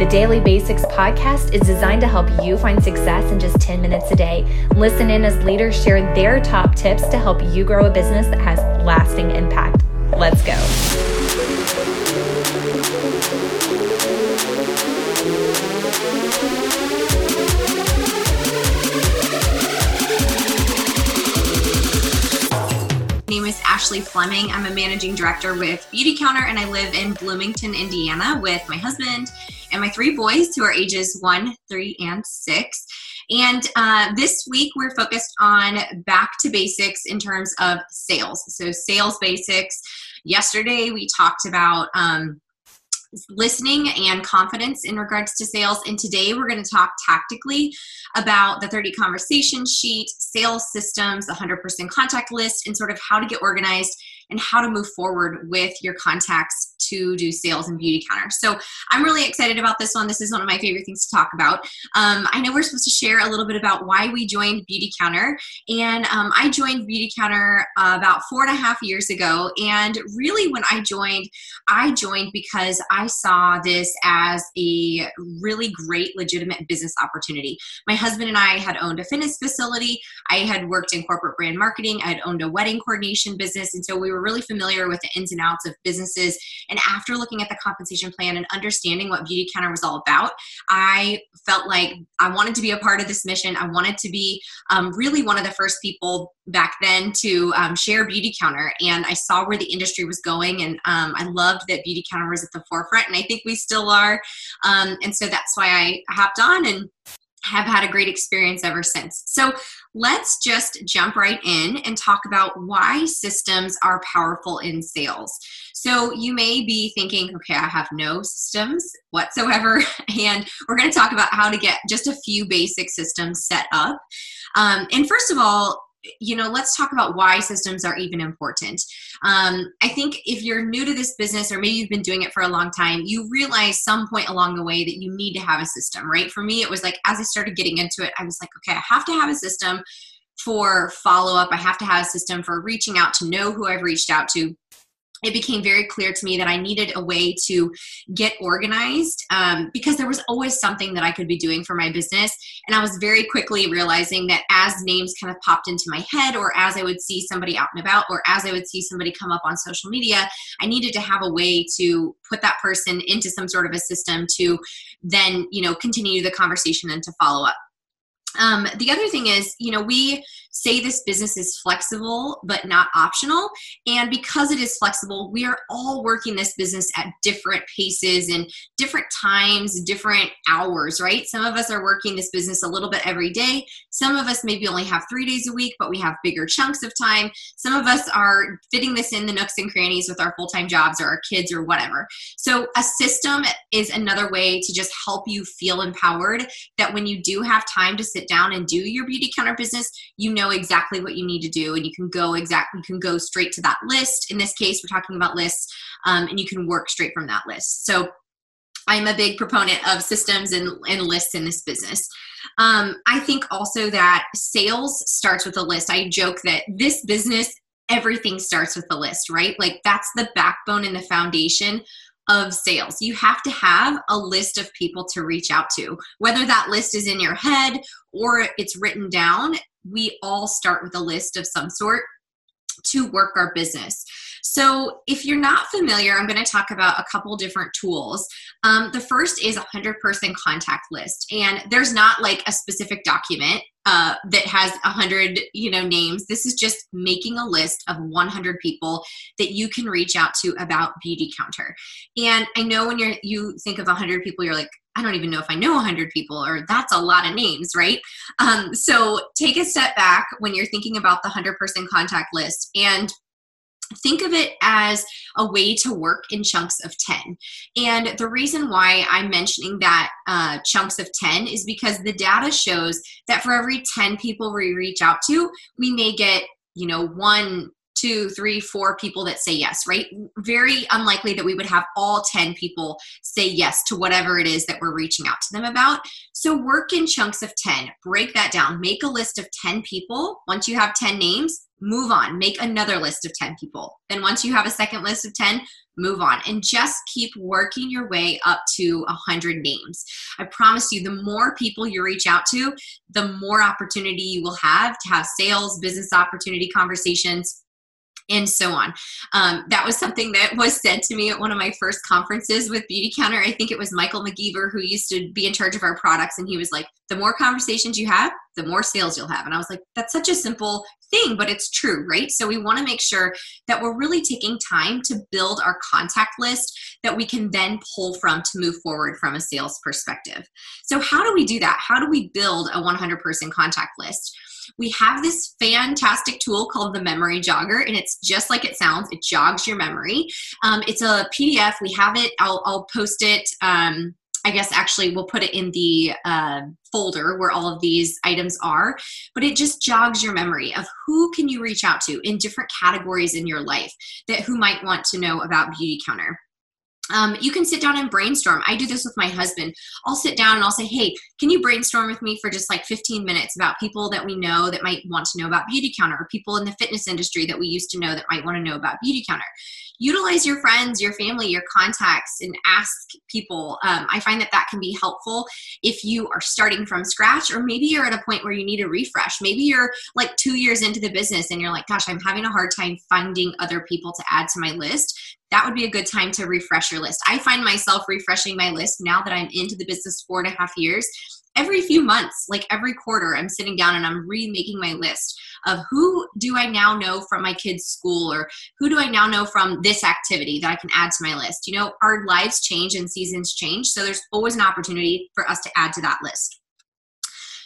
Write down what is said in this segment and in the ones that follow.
The Daily Basics podcast is designed to help you find success in just 10 minutes a day. Listen in as leaders share their top tips to help you grow a business that has lasting impact. Let's go. My name is Ashley Fleming. I'm a managing director with Beautycounter, and I live in Bloomington, Indiana with my husband and my three boys who are ages one, three, and six. And uh, this week we're focused on back to basics in terms of sales. So, sales basics. Yesterday we talked about um, listening and confidence in regards to sales. And today we're going to talk tactically about the 30 conversation sheet, sales systems, the 100% contact list, and sort of how to get organized and how to move forward with your contacts to do sales and beauty Beautycounter. So I'm really excited about this one. This is one of my favorite things to talk about. Um, I know we're supposed to share a little bit about why we joined Beautycounter, and um, I joined Beautycounter uh, about four and a half years ago. And really, when I joined, I joined because I saw this as a really great, legitimate business opportunity. My husband and I had owned a fitness facility. I had worked in corporate brand marketing. I had owned a wedding coordination business, and so we were really familiar with the ins and outs of businesses and after looking at the compensation plan and understanding what Beautycounter was all about, I felt like I wanted to be a part of this mission. I wanted to be um, really one of the first people back then to um, share Beautycounter. And I saw where the industry was going, and um, I loved that Beautycounter was at the forefront, and I think we still are. Um, and so that's why I hopped on and have had a great experience ever since. So let's just jump right in and talk about why systems are powerful in sales. So you may be thinking, okay, I have no systems whatsoever, and we're going to talk about how to get just a few basic systems set up. Um, and first of all, you know, let's talk about why systems are even important. Um, I think if you're new to this business or maybe you've been doing it for a long time, you realize some point along the way that you need to have a system, right? For me, it was like as I started getting into it, I was like, okay, I have to have a system for follow up. I have to have a system for reaching out to know who I've reached out to it became very clear to me that I needed a way to get organized um, because there was always something that I could be doing for my business. And I was very quickly realizing that as names kind of popped into my head, or as I would see somebody out and about, or as I would see somebody come up on social media, I needed to have a way to put that person into some sort of a system to then, you know, continue the conversation and to follow up. Um, the other thing is, you know, we say this business is flexible but not optional. And because it is flexible, we are all working this business at different paces and different times, different hours, right? Some of us are working this business a little bit every day. Some of us maybe only have three days a week, but we have bigger chunks of time. Some of us are fitting this in the nooks and crannies with our full time jobs or our kids or whatever. So, a system is another way to just help you feel empowered that when you do have time to sit down and do your Beautycounter business, you know exactly what you need to do and you can go exactly you can go straight to that list. In this case we're talking about lists um, and you can work straight from that list. So i'm a big proponent of systems and, and lists in this business. Um, i think also that sales starts with a list. I joke that this business everything starts with a list right? Like that's the backbone and the foundation of sales. You have to have a list of people to reach out to. Whether that list is in your head or it's written down, we all start with a list of some sort to work our business. So, if you're not familiar, I'm going to talk about a couple different tools. Um, the first is a 100 person contact list, and there's not like a specific document uh, that has 100 you know names. This is just making a list of 100 people that you can reach out to about Beautycounter And I know when you're you think of 100 people, you're like, I don't even know if I know 100 people, or that's a lot of names, right? Um, so take a step back when you're thinking about the 100 person contact list and think of it as a way to work in chunks of 10 and the reason why i'm mentioning that uh, chunks of 10 is because the data shows that for every 10 people we reach out to we may get you know one two, three, four people that say yes, right? Very unlikely that we would have all 10 people say yes to whatever it is that we're reaching out to them about. So work in chunks of 10, break that down, make a list of 10 people. Once you have 10 names, move on, make another list of 10 people. Then once you have a second list of 10, move on and just keep working your way up to 100 names. I promise you, the more people you reach out to, the more opportunity you will have to have sales, business opportunity conversations and so on. Um, that was something that was said to me at one of my first conferences with Beautycounter. I think it was Michael McGeever who used to be in charge of our products, and he was like, "The more conversations you have, the more sales you'll have." And I was like, "That's such a simple thing, but it's true, right?" So we want to make sure that we're really taking time to build our contact list that we can then pull from to move forward from a sales perspective. So how do we do that? How do we build a 100 person contact list? we have this fantastic tool called the Memory Jogger, and it's just like it sounds. It jogs your memory. Um, it's a PDF. We have it. I'll, I'll post it. Um, I guess actually we'll put it in the uh, folder where all of these items are, but it just jogs your memory of who can you reach out to in different categories in your life that who might want to know about Beautycounter. Um, you can sit down and brainstorm. I do this with my husband. I'll sit down and I'll say, Hey, can you brainstorm with me for just like 15 minutes about people that we know that might want to know about Beautycounter or people in the fitness industry that we used to know that might want to know about Beautycounter? Utilize your friends, your family, your contacts, and ask people. Um, I find that that can be helpful if you are starting from scratch, or maybe you're at a point where you need a refresh. Maybe you're like two years into the business and you're like, Gosh, I'm having a hard time finding other people to add to my list that would be a good time to refresh your list. I find myself refreshing my list now that I'm into the business four and a half years. Every few months, like every quarter, I'm sitting down and I'm remaking my list of who do I now know from my kids' school or who do I now know from this activity that I can add to my list. You know, our lives change and seasons change, so there's always an opportunity for us to add to that list.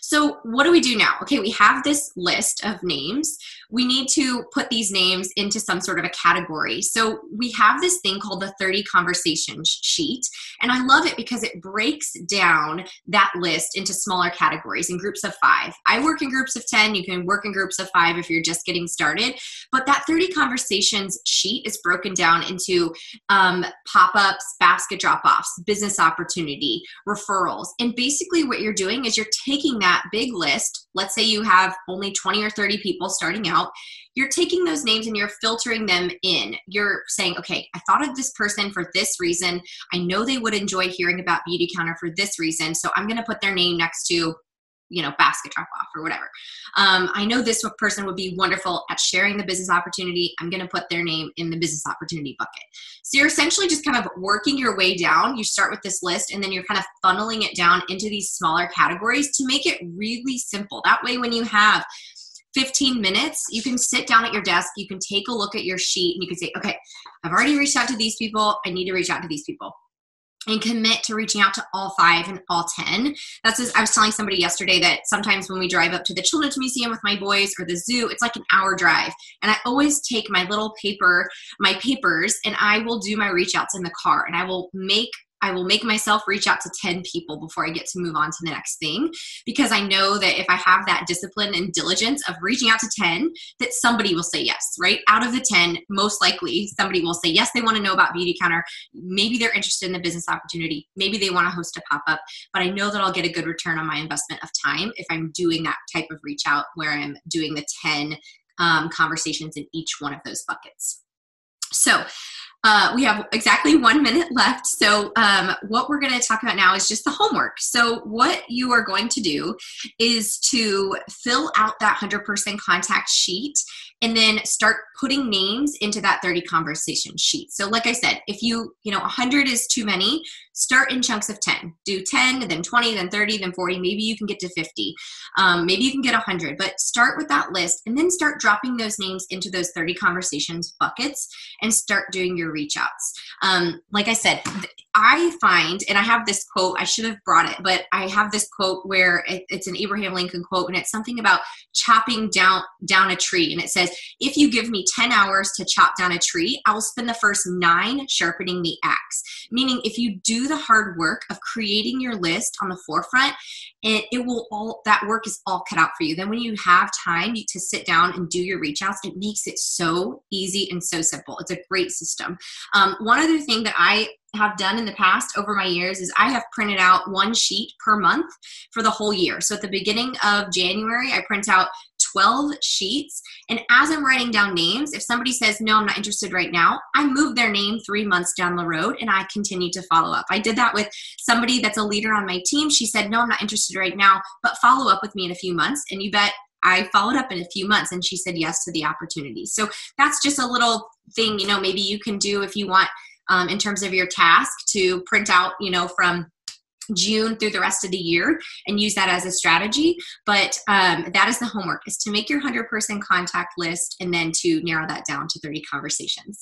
So, what do we do now? Okay, we have this list of names we need to put these names into some sort of a category. So we have this thing called the 30 conversations sheet. And I love it because it breaks down that list into smaller categories in groups of five. I work in groups of 10. You can work in groups of five if you're just getting started. But that 30 conversations sheet is broken down into um, pop ups, basket drop offs, business opportunity, referrals. And basically, what you're doing is you're taking that big list. Let's say you have only 20 or 30 people starting out you're taking those names and you're filtering them in. You're saying, okay, I thought of this person for this reason. I know they would enjoy hearing about Beautycounter for this reason. So I'm going to put their name next to you know basket drop off or whatever um, i know this person would be wonderful at sharing the business opportunity i'm going to put their name in the business opportunity bucket so you're essentially just kind of working your way down you start with this list and then you're kind of funneling it down into these smaller categories to make it really simple that way when you have 15 minutes, you can sit down at your desk, you can take a look at your sheet, and you can say, okay, I've already reached out to these people, I need to reach out to these people. And commit to reaching out to all five and all 10. That's just, I was telling somebody yesterday that sometimes when we drive up to the Children's Museum with my boys or the zoo, it's like an hour drive. And I always take my little paper, my papers, and I will do my reach outs in the car and I will make I will make myself reach out to 10 people before I get to move on to the next thing because I know that if I have that discipline and diligence of reaching out to 10, that somebody will say yes, right? Out of the 10, most likely somebody will say yes, they want to know about Beautycounter. Maybe they're interested in the business opportunity. Maybe they want to host a pop up, but I know that I'll get a good return on my investment of time if I'm doing that type of reach out where I'm doing the 10 um, conversations in each one of those buckets. So, uh, we have exactly one minute left. So, um, what we're going to talk about now is just the homework. So, what you are going to do is to fill out that 100% contact sheet and then start putting names into that 30 conversation sheet. So like I said, if you, you know, 100 is too many, start in chunks of 10. Do 10, then 20, then 30, then 40. Maybe you can get to 50. Um, maybe you can get 100, but start with that list and then start dropping those names into those 30 conversations buckets and start doing your reach outs. Um, like I said, I find, and I have this quote, I should have brought it, but I have this quote where it, it's an Abraham Lincoln quote, and it's something about chopping down down a tree. And it says, if you give me 10 hours to chop down a tree, I will spend the first nine sharpening the axe. Meaning, if you do the hard work of creating your list on the forefront, it, it will all that work is all cut out for you. Then when you have time to sit down and do your reach outs, it makes it so easy and so simple. It's a great system. Um, one other thing that I have done in the past over my years is I have printed out one sheet per month for the whole year. So at the beginning of January, I print out 12 sheets. And as I'm writing down names, if somebody says, no, I'm not interested right now, I move their name three months down the road and I continue to follow up. I did that with somebody that's a leader on my team. She said, no, I'm not interested right now, but follow up with me in a few months. And you bet I followed up in a few months and she said yes to the opportunity. So that's just a little thing, you know, maybe you can do if you want um, in terms of your task to print out, you know, from June through the rest of the year and use that as a strategy. But um, that is the homework is to make your 100 person contact list and then to narrow that down to 30 conversations.